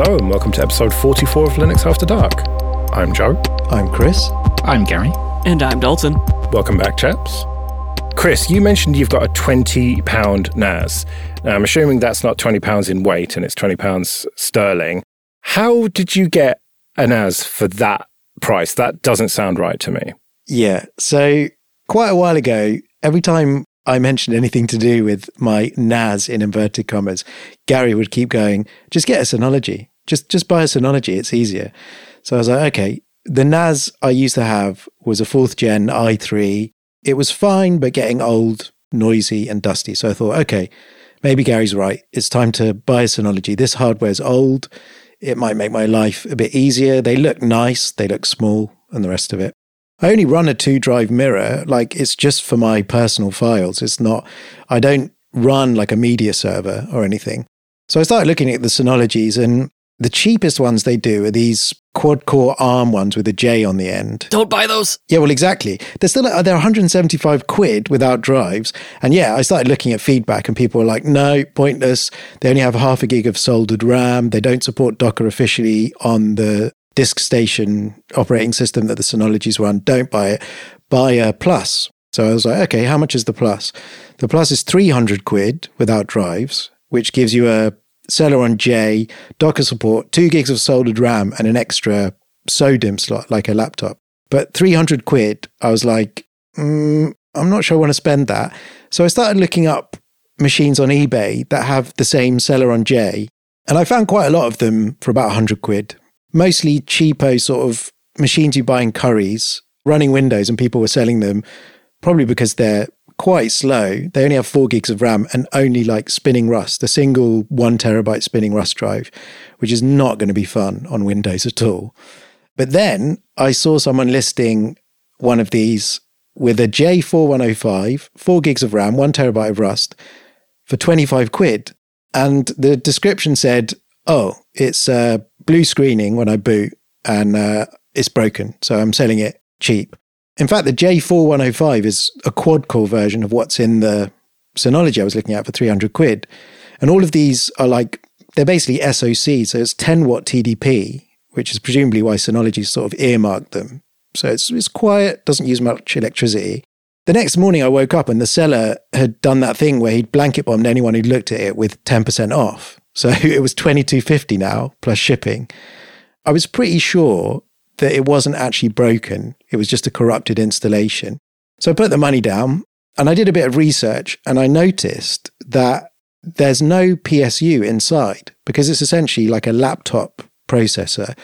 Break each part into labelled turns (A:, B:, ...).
A: Hello, and welcome to episode 44 of Linux After Dark. I'm Joe.
B: I'm Chris.
C: I'm Gary.
D: And I'm Dalton.
A: Welcome back, chaps. Chris, you mentioned you've got a £20 NAS. Now, I'm assuming that's not £20 in weight and it's £20 sterling. How did you get a NAS for that price? That doesn't sound right to me.
B: Yeah. So, quite a while ago, every time I mentioned anything to do with my NAS in inverted commas, Gary would keep going, just get a Synology. Just just buy a Synology, it's easier. So I was like, okay. The NAS I used to have was a fourth gen i3. It was fine, but getting old, noisy, and dusty. So I thought, okay, maybe Gary's right. It's time to buy a Synology. This hardware's old. It might make my life a bit easier. They look nice, they look small, and the rest of it. I only run a two drive mirror. Like it's just for my personal files. It's not, I don't run like a media server or anything. So I started looking at the Synologies and the cheapest ones they do are these quad core ARM ones with a J on the end.
D: Don't buy those.
B: Yeah, well, exactly. They're still they're 175 quid without drives. And yeah, I started looking at feedback, and people were like, "No, pointless. They only have half a gig of soldered RAM. They don't support Docker officially on the DiskStation operating system that the Synologies run. Don't buy it. Buy a Plus. So I was like, okay, how much is the Plus? The Plus is 300 quid without drives, which gives you a Celeron J, Docker support, two gigs of soldered RAM, and an extra SODIMM slot like a laptop. But 300 quid, I was like, mm, I'm not sure I want to spend that. So I started looking up machines on eBay that have the same Celeron J, and I found quite a lot of them for about 100 quid mostly cheapo sort of machines you buy in Currys running Windows, and people were selling them probably because they're quite slow. They only have four gigs of RAM and only like spinning Rust, a single one terabyte spinning Rust drive, which is not going to be fun on Windows at all. But then I saw someone listing one of these with a J4105, four gigs of RAM, one terabyte of Rust for 25 quid. And the description said, oh, it's uh, blue screening when I boot and uh, it's broken. So I'm selling it cheap. In fact, the J4105 is a quad core version of what's in the Synology I was looking at for 300 quid. And all of these are like, they're basically SOC. So it's 10 watt TDP, which is presumably why Synology sort of earmarked them. So it's, it's quiet, doesn't use much electricity. The next morning, I woke up and the seller had done that thing where he'd blanket bombed anyone who looked at it with 10% off. So it was 2250 now plus shipping. I was pretty sure that it wasn't actually broken. It was just a corrupted installation. So I put the money down and I did a bit of research and I noticed that there's no PSU inside because it's essentially like a laptop processor.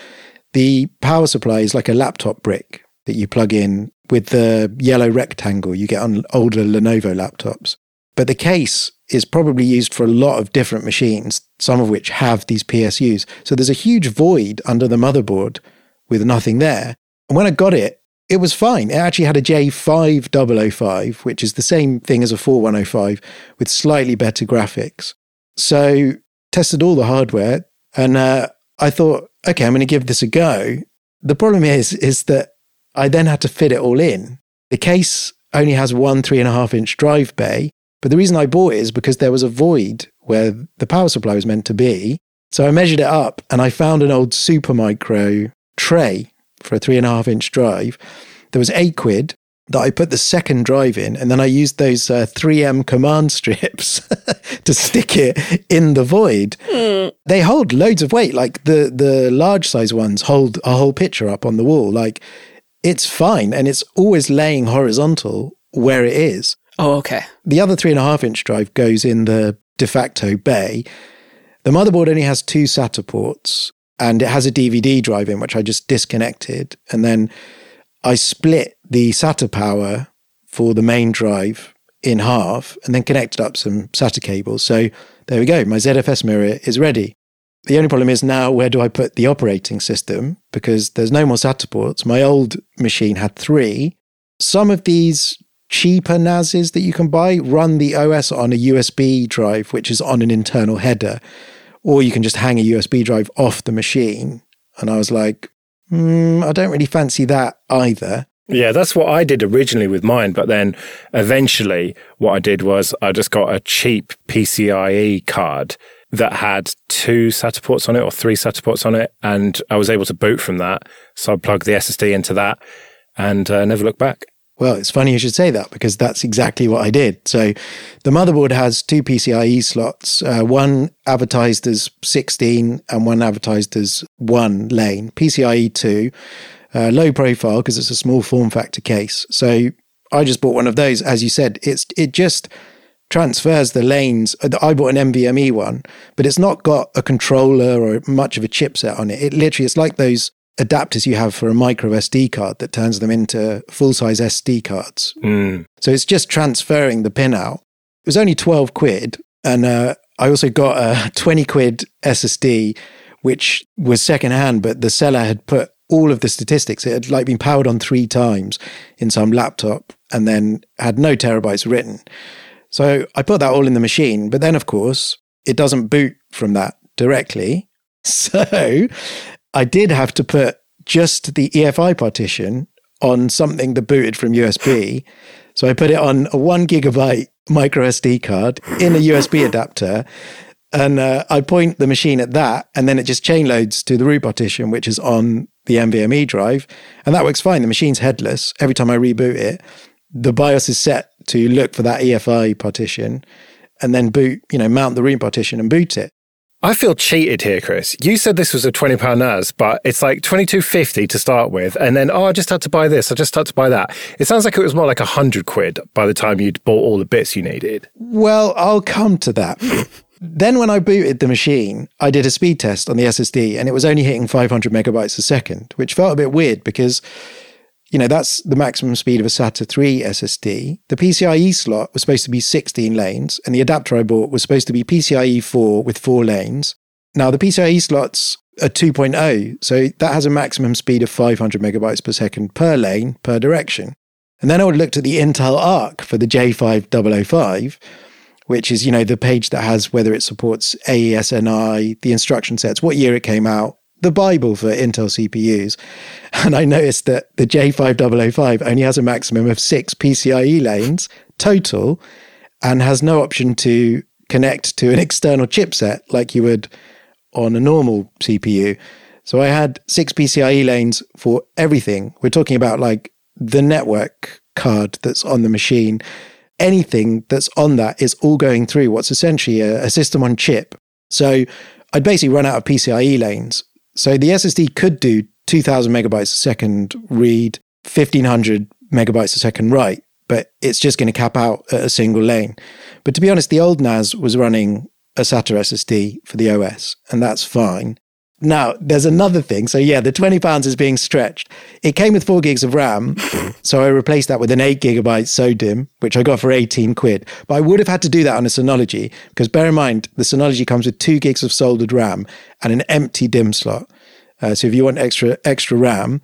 B: The power supply is like a laptop brick that you plug in with the yellow rectangle you get on older Lenovo laptops. But the case is probably used for a lot of different machines, some of which have these PSUs. So there's a huge void under the motherboard with nothing there. And when I got it, it was fine. It actually had a J5005, which is the same thing as a 4105 with slightly better graphics. So tested all the hardware and uh, I thought, okay, I'm going to give this a go. The problem is, is that I then had to fit it all in. The case only has one three and a half inch drive bay, but the reason I bought it is because there was a void where the power supply was meant to be. So I measured it up and I found an old Supermicro tray for a three and a half inch drive. There was eight quid that I put the second drive in, and then I used those uh, 3M command strips to stick it in the void. Mm. They hold loads of weight. Like the the large size ones hold a whole picture up on the wall. Like it's fine, and it's always laying horizontal where it is.
D: Oh, okay.
B: The other three and a half inch drive goes in the de facto bay. The motherboard only has two SATA ports and it has a DVD drive in, which I just disconnected. And then I split the SATA power for the main drive in half and then connected up some SATA cables. So there we go. My ZFS mirror is ready. The only problem is now where do I put the operating system? Because there's no more SATA ports. My old machine had three. Some of these cheaper NASs that you can buy run the OS on a USB drive, which is on an internal header, or you can just hang a USB drive off the machine. And I was like, mm, I don't really fancy that either.
A: Yeah, that's what I did originally with mine. But then eventually, what I did was I just got a cheap PCIe card that had two SATA ports on it or three SATA ports on it. And I was able to boot from that. So I plugged the SSD into that and uh, never looked back.
B: Well, it's funny you should say that because that's exactly what I did. So the motherboard has two PCIe slots, uh, one advertised as 16 and one advertised as one lane, PCIe 2, uh, low profile because it's a small form factor case. So I just bought one of those. As you said, it's it just transfers the lanes. Uh, I bought an NVMe one, but it's not got a controller or much of a chipset on it. It literally, it's like those adapters you have for a micro SD card that turns them into full size SD cards.
A: Mm.
B: So it's just transferring the pin out. It was only 12 quid. And uh, I also got a 20 quid SSD, which was secondhand, but the seller had put all of the statistics. It had like been powered on three times in some laptop and then had no terabytes written. So I put that all in the machine. But then, of course, it doesn't boot from that directly. So I did have to put just the EFI partition on something that booted from USB. So I put it on a one gigabyte micro SD card in a USB adapter. And uh, I point the machine at that, and then it just chain loads to the root partition, which is on the NVMe drive. And that works fine. The machine's headless. Every time I reboot it, the BIOS is set to look for that EFI partition and then boot, you know, mount the root partition and boot it.
A: I feel cheated here, Chris. You said this was a twenty pound NAS, but it's like twenty two fifty to start with, and then oh, I just had to buy this. I just had to buy that. It sounds like it was more like a hundred quid by the time you'd bought all the bits you needed.
B: Well, I'll come to that. then, when I booted the machine, I did a speed test on the SSD, and it was only hitting five hundred megabytes a second, which felt a bit weird because you know, that's the maximum speed of a SATA 3 SSD. The PCIe slot was supposed to be 16 lanes, and the adapter I bought was supposed to be PCIe 4 with four lanes. Now, the PCIe slots are 2.0, so that has a maximum speed of 500 megabytes per second per lane, per direction. And then I looked at the Intel ARK for the J5005, which is, you know, the page that has whether it supports AES-NI, the instruction sets, what year it came out, the Bible for Intel CPUs. And I noticed that the J5005 only has a maximum of six PCIe lanes total and has no option to connect to an external chipset like you would on a normal CPU. So I had six PCIe lanes for everything. We're talking about like the network card that's on the machine. Anything that's on that is all going through what's essentially a, a system on chip. So I'd basically run out of PCIe lanes so the SSD could do 2000 megabytes a second read, 1500 megabytes a second write, but it's just going to cap out at a single lane. But to be honest, the old NAS was running a SATA SSD for the OS, and that's fine. Now, there's another thing. So, yeah, the 20 pounds is being stretched. It came with four gigs of RAM. so, I replaced that with an eight gigabyte SODIMM, which I got for 18 quid. But I would have had to do that on a Synology because bear in mind, the Synology comes with two gigs of soldered RAM and an empty DIMM slot. Uh, so, if you want extra, extra RAM,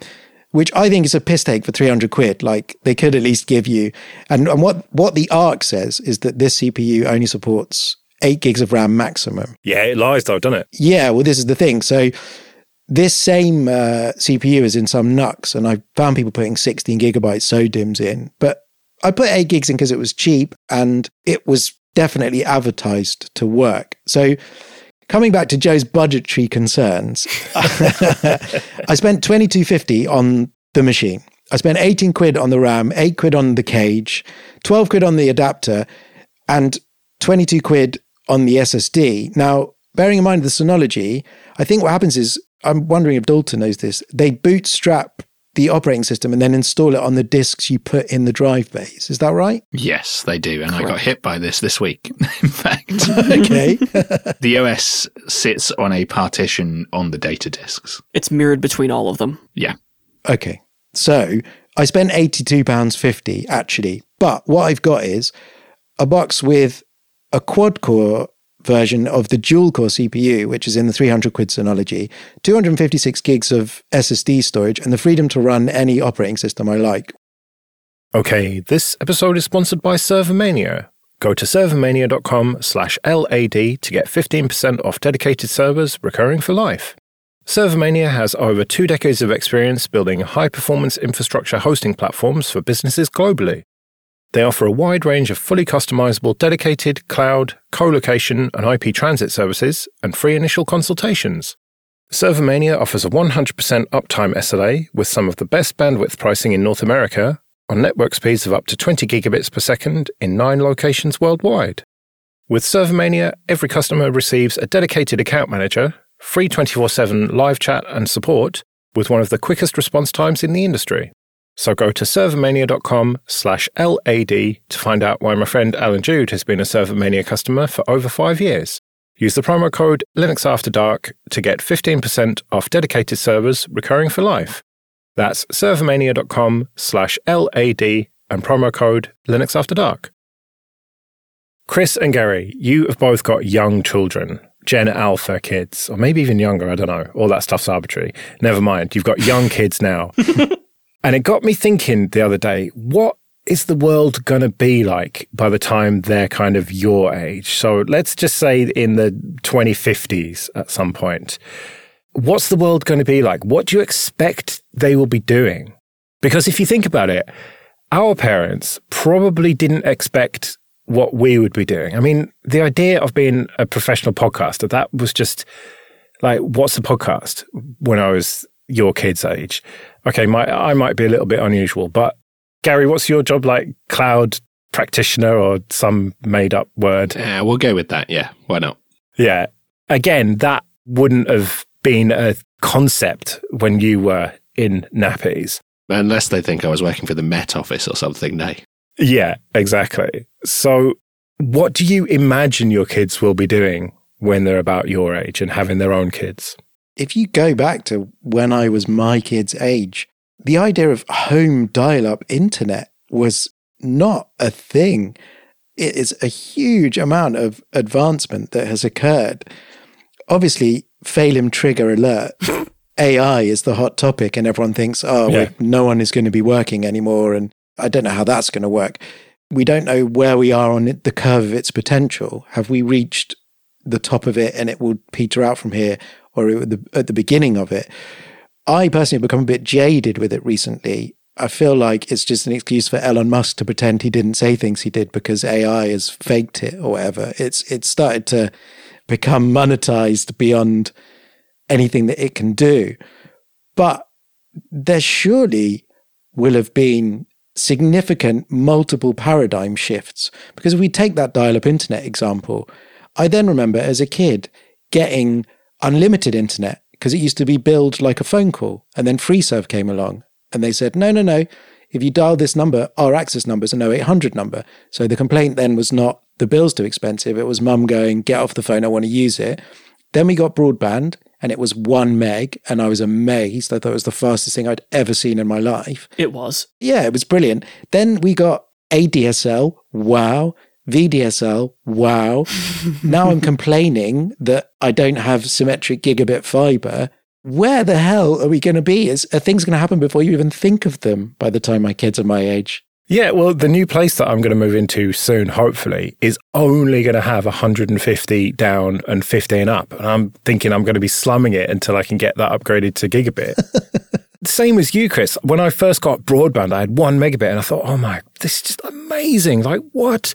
B: which I think is a piss take for 300 quid. Like they could at least give you. And, and what, what the ARK says is that this CPU only supports eight gigs of RAM maximum.
A: Yeah, it lies though, doesn't it?
B: Yeah, well, this is the thing. So this same uh, CPU is in some NUCs, and I found people putting 16 gigabyte SODIMMs in, but I put eight gigs in because it was cheap and it was definitely advertised to work. So coming back to Joe's budgetary concerns, I spent 2250 on the machine. I spent 18 quid on the RAM, 8 quid on the cage, 12 quid on the adapter, and 22 quid on the SSD. Now, bearing in mind the Synology, I think what happens is, I'm wondering if Dalton knows this, they bootstrap the operating system and then install it on the disks you put in the drive bays. Is that right?
C: Yes, they do. And Correct. I got hit by this this week, in fact.
B: okay.
C: the OS sits on a partition on the data disks.
D: It's mirrored between all of them.
C: Yeah.
B: Okay. So I spent £82.50 actually. But what I've got is a box with a quad core version of the dual core CPU, which is in the 300 quid Synology, 256 gigs of SSD storage, and the freedom to run any operating system I like.
A: Okay, this episode is sponsored by Servermania. Go to servermania.com slash LAD to get 15% off dedicated servers recurring for life. Servermania has over two decades of experience building high performance infrastructure hosting platforms for businesses globally. They offer a wide range of fully customizable, dedicated cloud, co location, and IP transit services and free initial consultations. Servermania offers a 100% uptime SLA with some of the best bandwidth pricing in North America on network speeds of up to 20 gigabits per second in nine locations worldwide. With Servermania, every customer receives a dedicated account manager, free 24 7 live chat and support, with one of the quickest response times in the industry. So go to servermania.com slash LAD to find out why my friend Allan Jude has been a Servermania customer for over five years. Use the promo code Linux After Dark to get 15% off dedicated servers recurring for life. That's servermania.com slash LAD and promo code Linux After Dark. Chris and Gary, you have both got young children, Gen Alpha kids, or maybe even younger, I don't know. All that stuff's arbitrary. Never mind, you've got young kids now. And it got me thinking the other day, what is the world going to be like by the time they're kind of your age? So let's just say in the 2050s at some point. What's the world going to be like? What do you expect they will be doing? Because if you think about it, our parents probably didn't expect what we would be doing. I mean, the idea of being a professional podcaster, that was just like, what's a podcast when I was your kid's age? okay, my, I might be a little bit unusual, but Gary, what's your job like? Cloud practitioner or some made up word?
C: Yeah, we'll go with that. Yeah, why not?
A: Yeah. Again, that wouldn't have been a concept when you were in nappies.
C: Unless they think I was working for the Met Office or something, no.
A: Yeah, exactly. So, what do you imagine your kids will be doing when they're about your age and having their own kids?
B: If you go back to when I was my kid's age, the idea of home dial up internet was not a thing. It is a huge amount of advancement that has occurred. Obviously, Phelim trigger alert. AI is the hot topic, and everyone thinks, oh, yeah. no one is going to be working anymore. And I don't know how that's going to work. We don't know where we are on the curve of its potential. Have we reached the top of it and it will peter out from here? Or at the, at the beginning of it. I personally have become a bit jaded with it recently. I feel like it's just an excuse for Elon Musk to pretend he didn't say things he did because AI has faked it or whatever. It's it's started to become monetized beyond anything that it can do. But there surely will have been significant multiple paradigm shifts. Because if we take that dial up internet example, I then remember as a kid getting unlimited internet because it used to be billed like a phone call. And then FreeServe came along and they said, no, no, no. If you dial this number, our access number is an 0800 number. So the complaint then was not the bill's too expensive. It was mum going, get off the phone, I want to use it. Then we got broadband and it was one meg and I was amazed. I thought it was the fastest thing I'd ever seen in my life.
D: It was.
B: Yeah, it was brilliant. Then we got ADSL. Wow. VDSL, wow. now I'm complaining that I don't have symmetric gigabit fiber. Where the hell are we going to be? Is are things going to happen before you even think of them by the time my kids are my age?
A: Yeah, well, the new place that I'm going to move into soon, hopefully, is only going to have 150 down and 15 up. And I'm thinking I'm going to be slumming it until I can get that upgraded to gigabit. Same as you, Chris. When I first got broadband, I had one megabit and I thought, oh my, this is just amazing. Like, what?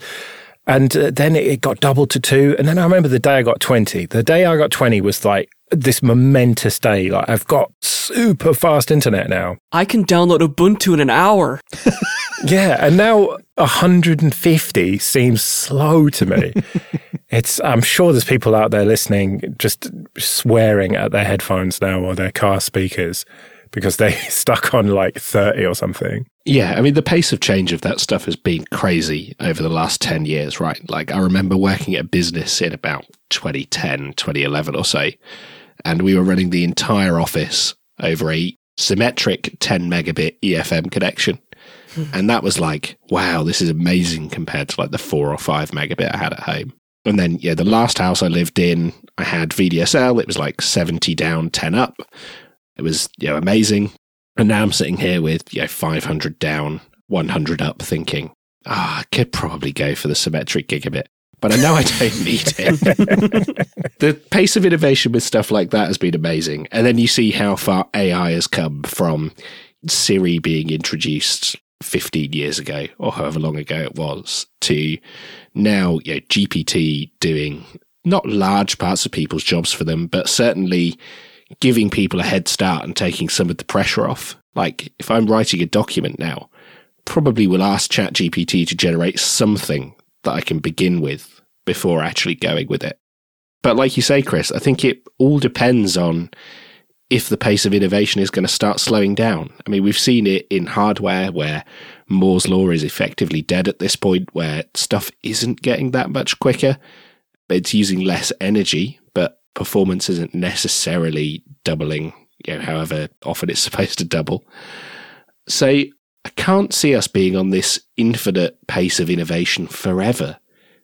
A: And uh, then it, got doubled to two. And then I remember the day I got 20. The day I got 20 was like this momentous day. Like I've got super fast internet now.
D: I can download Ubuntu in an hour.
A: yeah. And now 150 seems slow to me. it's, I'm sure there's people out there listening just swearing at their headphones now or their car speakers because they stuck on like 30 or something.
C: Yeah, I mean, the pace of change of that stuff has been crazy over the last 10 years, right? Like, I remember working at a business in about 2010, 2011 or so, and we were running the entire office over a symmetric 10 megabit EFM connection. Hmm. and that was like, wow, this is amazing compared to like the four or five megabit I had at home. And then, yeah, the last house I lived in, I had VDSL. It was like 70 down, 10 up. It was, you know, amazing. And now I'm sitting here with, you know, 500 down, 100 up thinking, ah, oh, I could probably go for the symmetric gigabit, but I know I don't need it. the pace of innovation with stuff like that has been amazing. And then you see how far AI has come from Siri being introduced 15 years ago or however long ago it was to now you know, GPT doing not large parts of people's jobs for them, but certainly giving people a head start and taking some of the pressure off. Like if I'm writing a document now, probably will ask ChatGPT to generate something that I can begin with before actually going with it. But like you say, Chris, I think it all depends on if the pace of innovation is going to start slowing down. I mean, we've seen it in hardware where Moore's law is effectively dead at this point, where stuff isn't getting that much quicker. But it's using less energy, performance isn't necessarily doubling, you know, however often it's supposed to double. So I can't see us being on this infinite pace of innovation forever.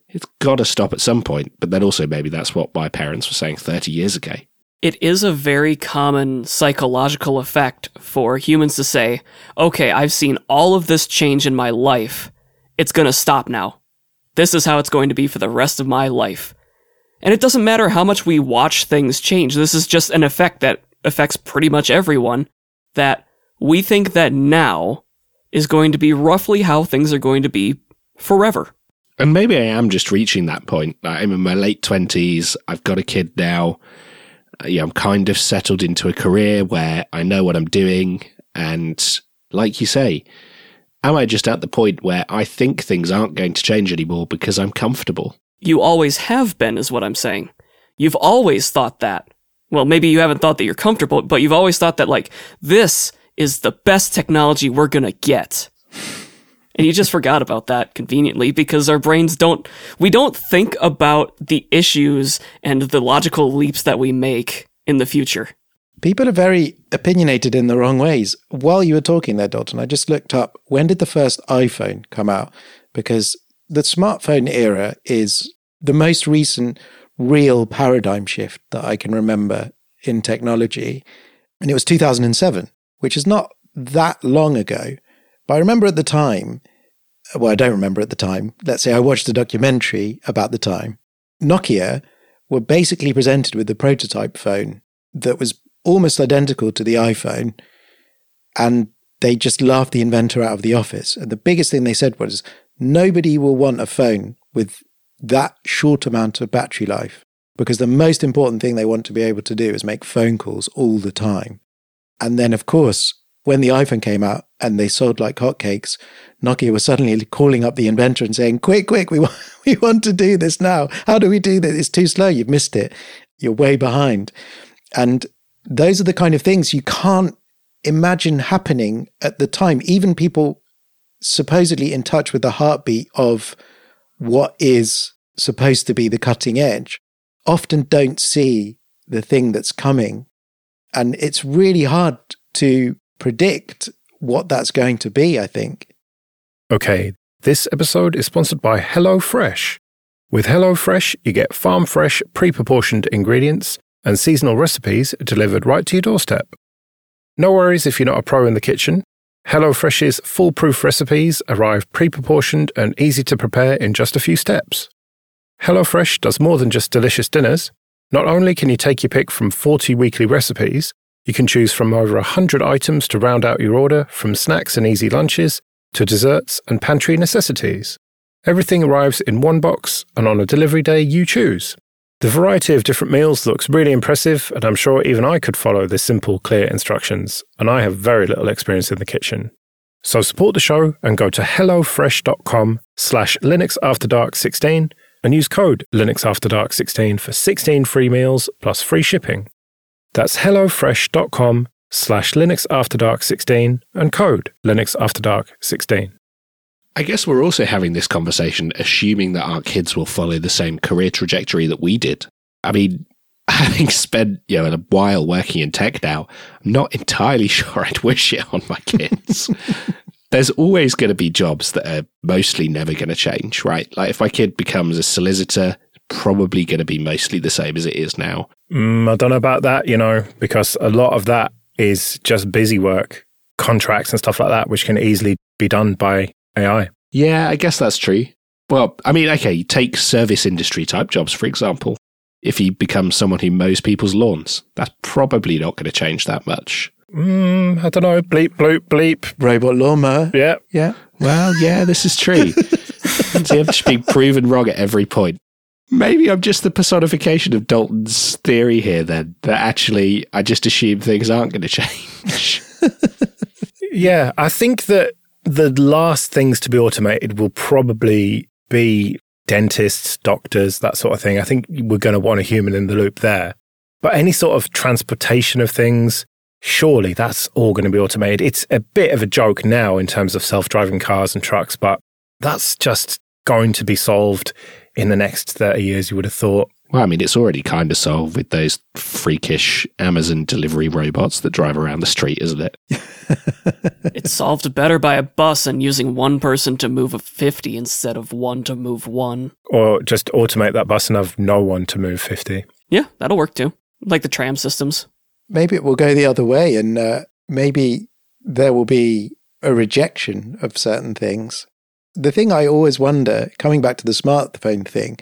C: It's got to stop at some point, but then also maybe that's what my parents were saying 30 years ago.
D: It is a very common psychological effect for humans to say, okay, I've seen all of this change in my life. It's going to stop now. This is how it's going to be for the rest of my life. And it doesn't matter how much we watch things change. This is just an effect that affects pretty much everyone that we think that now is going to be roughly how things are going to be forever.
C: And maybe I am just reaching that point. I'm in my late 20s. I've got a kid now. Uh, yeah, I'm kind of settled into a career where I know what I'm doing. And like you say, am I just at the point where I think things aren't going to change anymore because I'm comfortable?
D: You always have been, is what I'm saying. You've always thought that. Well, maybe you haven't thought that you're comfortable, but you've always thought that, like, this is the best technology we're gonna get. And you just forgot about that conveniently because our brains don't, we don't think about the issues and the logical leaps that we make in the future.
B: People are very opinionated in the wrong ways. While you were talking there, Dalton, I just looked up when did the first iPhone come out? Because the smartphone era is the most recent real paradigm shift that I can remember in technology. And it was 2007, which is not that long ago. But I remember at the time, well, I don't remember at the time. Let's say I watched a documentary about the time. Nokia were basically presented with the prototype phone that was almost identical to the iPhone. And they just laughed the inventor out of the office. And the biggest thing they said was nobody will want a phone with that short amount of battery life because the most important thing they want to be able to do is make phone calls all the time. And then, of course, when the iPhone came out and they sold like hotcakes, Nokia was suddenly calling up the inventor and saying, "Quick, quick, we want, we want to do this now. How do we do this? It's too slow. You've missed it. You're way behind." And those are the kind of things you can't imagine happening at the time. Even people supposedly in touch with the heartbeat of what is supposed to be the cutting edge often don't see the thing that's coming. And it's really hard to predict what that's going to be, I think.
A: Okay, this episode is sponsored by HelloFresh. With HelloFresh, you get farm fresh, pre proportioned ingredients and seasonal recipes delivered right to your doorstep. No worries if you're not a pro in the kitchen. HelloFresh's foolproof recipes arrive pre proportioned and easy to prepare in just a few steps. HelloFresh does more than just delicious dinners. Not only can you take your pick from 40 weekly recipes, you can choose from over 100 items to round out your order, from snacks and easy lunches to desserts and pantry necessities. Everything arrives in one box, and on a delivery day, you choose. The variety of different meals looks really impressive, and I'm sure even I could follow the simple, clear instructions, and I have very little experience in the kitchen. So support the show and go to hellofresh.com slash linuxafterdark16 and use code linuxafterdark16 for 16 free meals plus free shipping. That's hellofresh.com slash linuxafterdark16 and code linuxafterdark16.
C: I guess we're also having this conversation assuming that our kids will follow the same career trajectory that we did. I mean, having spent you know a while working in tech now, I'm not entirely sure I'd wish it on my kids. There's always going to be jobs that are mostly never going to change, right? Like if my kid becomes a solicitor, probably going to be mostly the same as it is now.
A: Mm, I don't know about that, you know, because a lot of that is just busy work, contracts and stuff like that, which can easily be done by AI.
C: Yeah, I guess that's true. Well, I mean, okay, take service industry type jobs, for example. If he becomes someone who mows people's lawns, that's probably not going to change that much.
A: mm, I don't know, bleep, bloop, bleep.
B: Robot lawnmower.
A: Yeah.
B: Yeah.
C: Well, yeah, this is true. so you have to be proven wrong at every point. Maybe I'm just the personification of Dalton's theory here, then, that actually I just assume things aren't going to change.
A: Yeah, I think that the last things to be automated will probably be dentists, doctors, that sort of thing. I think we're going to want a human in the loop there. But any sort of transportation of things, surely that's all going to be automated. It's a bit of a joke now in terms of self driving cars and trucks, but that's just going to be solved in the next 30 years, you would have thought.
C: Well, I mean, it's already kind of solved with those freakish Amazon delivery robots that drive around the street, isn't it?
D: it's solved better by a bus and using one person to move a 50 instead of one to move one.
A: Or just automate that bus and have no one to move 50.
D: Yeah, that'll work too. Like the tram systems.
B: Maybe it will go the other way and uh, maybe there will be a rejection of certain things. The thing I always wonder, coming back to the smartphone thing,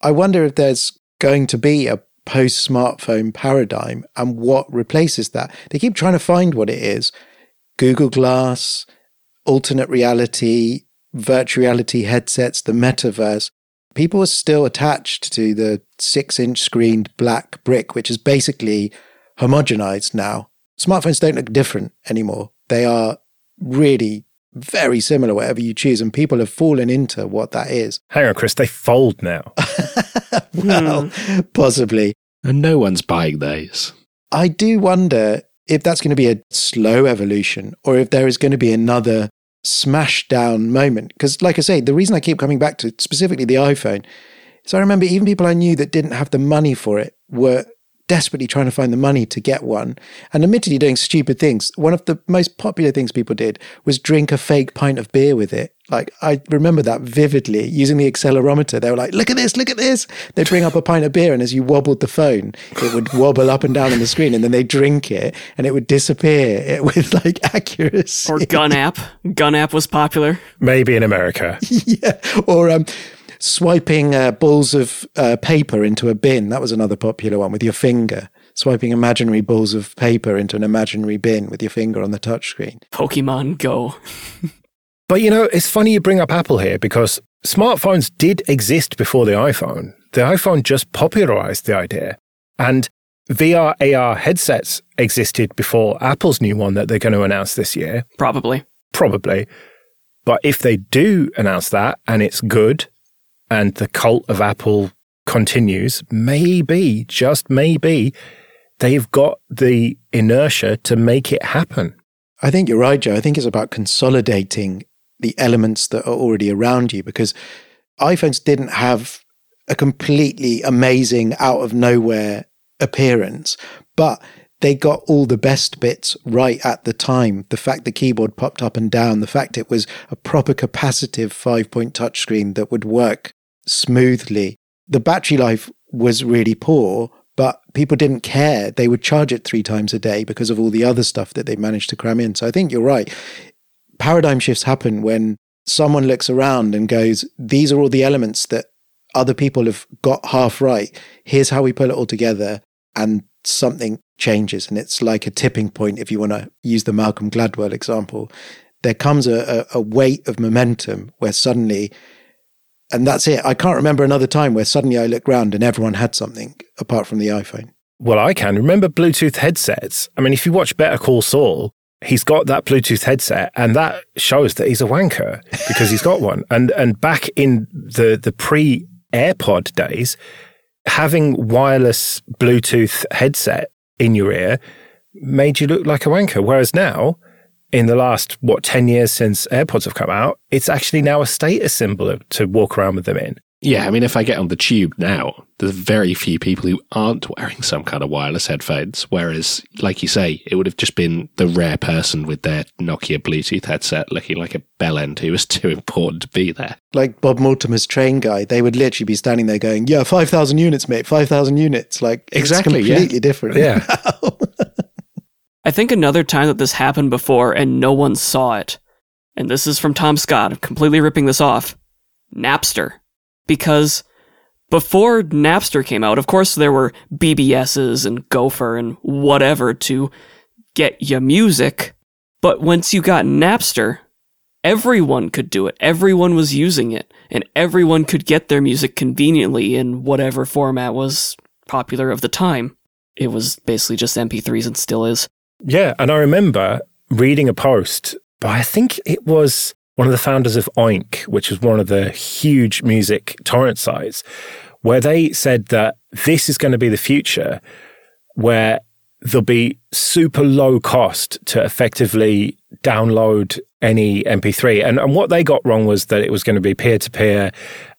B: I wonder if there's going to be a post smartphone paradigm and what replaces that. They keep trying to find what it is Google Glass, alternate reality, virtual reality headsets, the metaverse. People are still attached to the six inch screened black brick, which is basically homogenized now. Smartphones don't look different anymore. They are really very similar, whatever you choose, and people have fallen into what that is.
A: Hang on, Chris, they fold now.
B: well, possibly.
C: And no one's buying those.
B: I do wonder if that's going to be a slow evolution or if there is going to be another smash down moment. Because, like I say, the reason I keep coming back to specifically the iPhone is I remember even people I knew that didn't have the money for it were desperately trying to find the money to get one and admittedly doing stupid things. One of the most popular things people did was drink a fake pint of beer with it. Like I remember that vividly using the accelerometer. They were like, look at this, look at this. They'd bring up a pint of beer and as you wobbled the phone, it would wobble up and down on the screen and then they'd drink it and it would disappear with like accuracy.
D: Or Gun app. Gun app was popular.
A: Maybe in America.
B: yeah. Or um swiping uh, balls of uh, paper into a bin. That was another popular one with your finger. Swiping imaginary balls of paper into an imaginary bin with your finger on the touchscreen.
D: Pokemon Go.
A: but you know, it's funny you bring up Apple here because smartphones did exist before the iPhone. The iPhone just popularized the idea. And VR AR headsets existed before Apple's new one that they're going to announce this year.
D: Probably.
A: Probably. But if they do announce that and it's good and the cult of Apple continues, maybe, just maybe, they've got the inertia to make it happen.
B: I think you're right, Joe. I think it's about consolidating the elements that are already around you because iPhones didn't have a completely amazing, out of nowhere appearance, but they got all the best bits right at the time. The fact the keyboard popped up and down, the fact it was a proper capacitive five point touchscreen that would work smoothly. The battery life was really poor, but people didn't care. They would charge it three times a day because of all the other stuff that they managed to cram in. So I think you're right. Paradigm shifts happen when someone looks around and goes, These are all the elements that other people have got half right. Here's how we put it all together. And something changes. And it's like a tipping point, if you want to use the Malcolm Gladwell example. There comes a, a, a weight of momentum where suddenly and that's it. I can't remember another time where suddenly I looked around and everyone had something apart from the iPhone.
A: Well, I can. Remember Bluetooth headsets? I mean, if you watch Better Call Saul, he's got that Bluetooth headset, and that shows that he's a wanker because he's got one. And and back in the the pre AirPod days, having wireless Bluetooth headset in your ear made you look like a wanker. Whereas now, in the last, what, 10 years since AirPods have come out, it's actually now a status symbol to walk around with them in.
C: Yeah, I mean, if I get on the tube now, there's very few people who aren't wearing some kind of wireless headphones. Whereas, like you say, it would have just been the rare person with their Nokia Bluetooth headset looking like a bellend who was too important to be there.
B: Like Bob Mortimer's train guy, they would literally be standing there going, "Yeah, five thousand units, mate, five thousand units." Like
C: exactly,
B: completely
C: yeah.
B: different.
A: Yeah.
D: I think another time that this happened before and no one saw it, and this is from Tom Scott, completely ripping this off Napster. Because before Napster came out, of course, there were BBSs and Gopher and whatever to get your music. But once you got Napster, everyone could do it. Everyone was using it, and everyone could get their music conveniently in whatever format was popular of the time. It was basically just MP3s and still is.
A: Yeah, and I remember reading a post, but I think it was one of the founders of Oink, which was one of the huge music torrent sites, where they said that this is going to be the future where there'll be super low cost to effectively download any MP3. And, and what they got wrong was that it was going to be peer to peer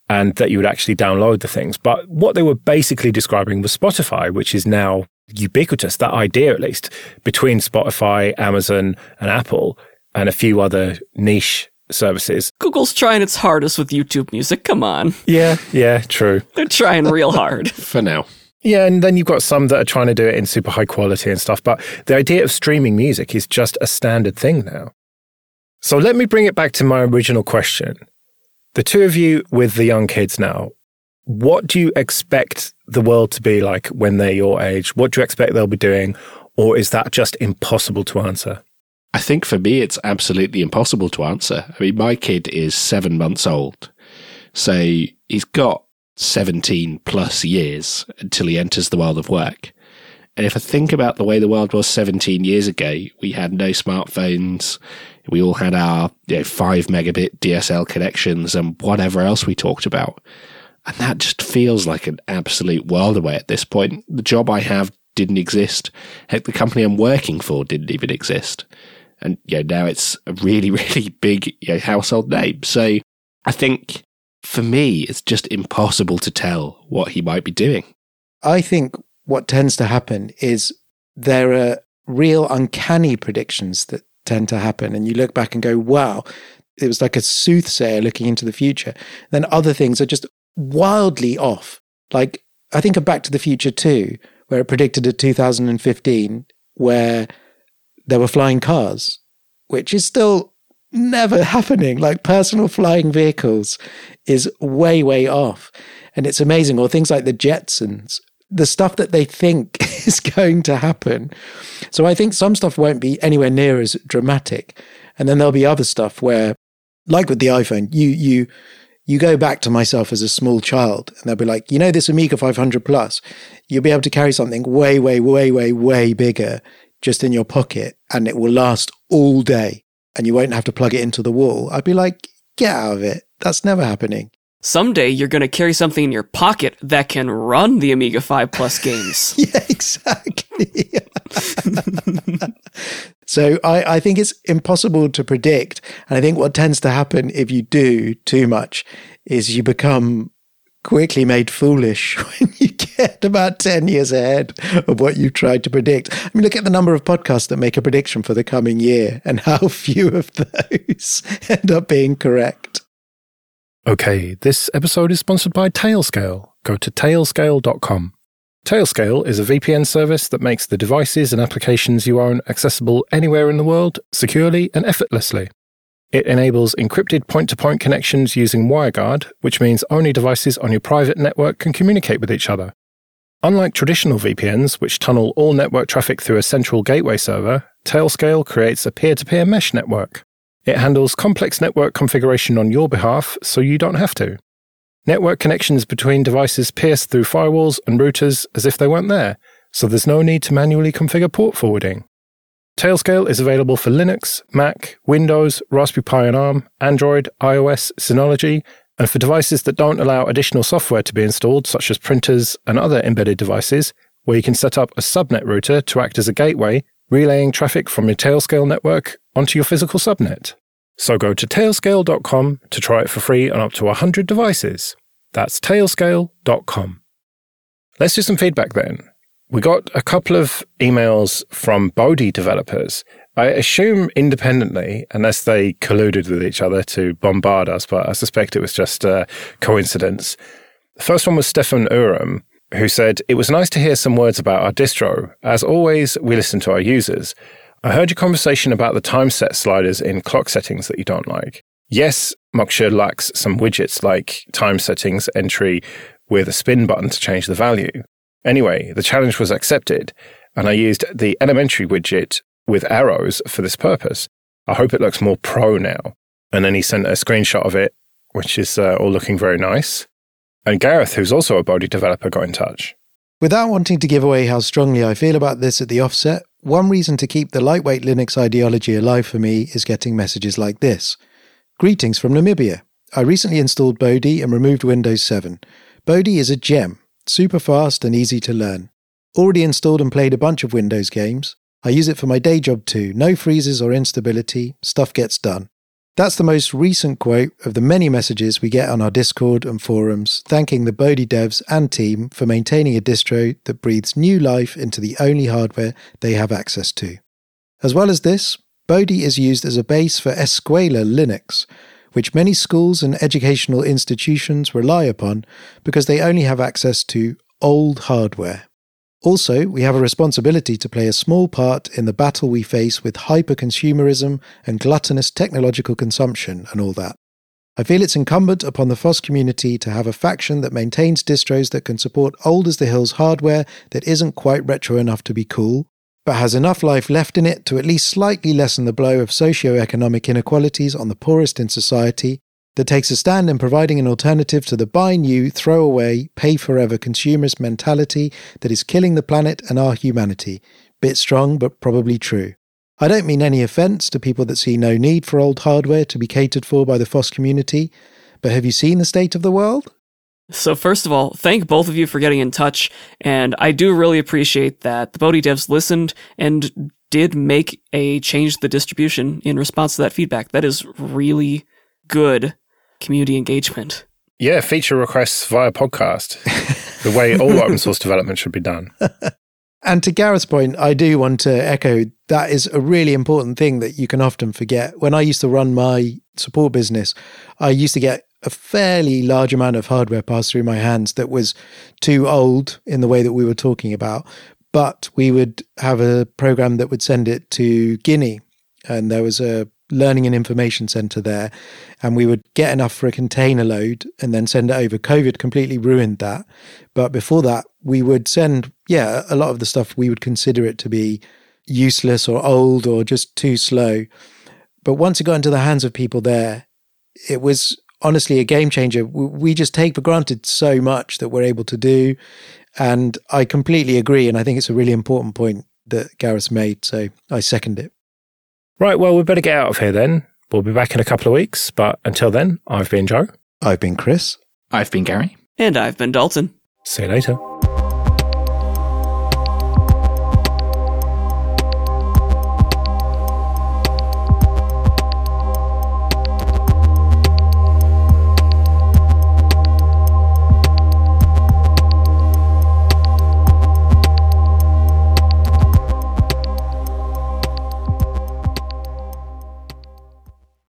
A: and that you would actually download the things. But what they were basically describing was Spotify, which is now ubiquitous, that idea at least, between Spotify, Amazon, and Apple, and a few other niche services.
D: Google's trying its hardest with YouTube music. Come on.
A: Yeah, yeah, true.
D: They're trying real hard.
C: For now.
A: Yeah, and then you've got some that are trying to do it in super high quality and stuff. But the idea of streaming music is just a standard thing now. So let me bring it back to my original question. The two of you with the young kids now, what do you expect the world to be like when they're your age? What do you expect they'll be doing? Or is that just impossible to answer?
C: I think for me, it's absolutely impossible to answer. I mean, my kid is seven months old. So he's got 17 plus years until he enters the world of work. And if I think about the way the world was 17 years ago, we had no smartphones. We all had our you know, five megabit DSL connections and whatever else we talked about. And that just feels like an absolute world away at this point. The job I have didn't exist. Heck, the company I'm working for didn't even exist. And you know, now it's a really, really big you know, household name. So I think for me, it's just impossible to tell what he might be doing.
B: I think what tends to happen is there are real uncanny predictions that tend to happen. And you look back and go, wow, it was like a soothsayer looking into the future. Then other things are just wildly off. Like I think of Back to the Future 2, where it predicted a 2015 where there were flying cars, which is still never happening. Like personal flying vehicles is way, way off. And it's amazing. Or things like the Jetsons, the stuff that they think is going to happen. So I think some stuff won't be anywhere near as dramatic. And then there'll be other stuff where, like with the iPhone, you, you, you go back to myself as a small child and they'll be like, you know, this Amiga 500 Plus, you'll be able to carry something way, way, way, way, way bigger just in your pocket and it will last all day and you won't have to plug it into the wall. I'd be like, get out of it. That's never happening.
D: Someday you're going to carry something in your pocket that can run the Amiga 5 Plus games.
B: yeah, exactly. so I, I think it's impossible to predict. And I think what tends to happen if you do too much is you become quickly made foolish when you get about 10 years ahead of what you tried to predict. I mean, look at the number of podcasts that make a prediction for the coming year and how few of those end up being correct.
A: Okay, this episode is sponsored by Tailscale. Go to tailscale.com. Tailscale is a VPN service that makes the devices and applications you own accessible anywhere in the world, securely and effortlessly. It enables encrypted point to point connections using WireGuard, which means only devices on your private network can communicate with each other. Unlike traditional VPNs, which tunnel all network traffic through a central gateway server, Tailscale creates a peer to peer mesh network. It handles complex network configuration on your behalf so you don't have to. Network connections between devices pierce through firewalls and routers as if they weren't there, so there's no need to manually configure port forwarding. Tailscale is available for Linux, Mac, Windows, Raspberry Pi and ARM, Android, iOS, Synology, and for devices that don't allow additional software to be installed, such as printers and other embedded devices, where you can set up a subnet router to act as a gateway, relaying traffic from your Tailscale network onto your physical subnet. So go to tailscale.com to try it for free on up to 100 devices. That's tailscale.com. Let's do some feedback then. We got a couple of emails from Bodhi developers. I assume independently, unless they colluded with each other to bombard us, but I suspect it was just a coincidence. The first one was Stefan Urum, who said, It was nice to hear some words about our distro. As always, we listen to our users. I heard your conversation about the time set sliders in clock settings that you don't like. Yes, Moksha lacks some widgets like time settings entry with a spin button to change the value. Anyway, the challenge was accepted, and I used the elementary widget with arrows for this purpose. I hope it looks more pro now. And then he sent a screenshot of it, which is uh, all looking very nice. And Gareth, who's also a Bodhi developer, got in touch.
B: Without wanting to give away how strongly I feel about this at the offset, one reason to keep the lightweight Linux ideology alive for me is getting messages like this. Greetings from Namibia. I recently installed Bodhi and removed Windows 7. Bodhi is a gem, super fast and easy to learn. Already installed and played a bunch of Windows games. I use it for my day job too. No freezes or instability. Stuff gets done. That's the most recent quote of the many messages we get on our Discord and forums thanking the Bodhi devs and team for maintaining a distro that breathes new life into the only hardware they have access to. As well as this, Bodhi is used as a base for Escuela Linux, which many schools and educational institutions rely upon because they only have access to old hardware. Also, we have a responsibility to play a small part in the battle we face with hyper-consumerism and gluttonous technological consumption and all that. I feel it's incumbent upon the FOSS community to have a faction that maintains distros that can support old as the hills hardware that isn't quite retro enough to be cool, but has enough life left in it to at least slightly lessen the blow of socio-economic inequalities on the poorest in society that takes a stand in providing an alternative to the buy new, throw away, pay forever consumerist mentality that is killing the planet and our humanity. Bit strong, but probably true. I don't mean any offence to people that see no need for old hardware to be catered for by the FOSS community, but have you seen the state of the world?
D: So, first of all, thank both of you for getting in touch, and I do really appreciate that the Bodhi devs listened and did make a change to the distribution in response to that feedback. That is really good community engagement.
A: Yeah, feature requests via podcast. the way all open source development should be done.
B: And to Gareth's point, I do want to echo that is a really important thing that you can often forget. When I used to run my support business, I used to get a fairly large amount of hardware passed through my hands that was too old in the way that we were talking about. But we would have a program that would send it to Guinea. And there was a learning and information center there and we would get enough for a container load and then send it over. Covid completely ruined that. But before that we would send yeah a lot of the stuff we would consider it to be useless or old or just too slow. But once it got into the hands of people there it was honestly a game changer. We just take for granted so much that we're able to do. And i completely agree and i think it's a really important point that gareth made so i second it
A: Right, well, we better get out of here then. We'll be back in a couple of weeks, but until then, I've been Joe.
B: I've been Chris.
C: I've been Gary.
D: And I've been Dalton.
A: See you later.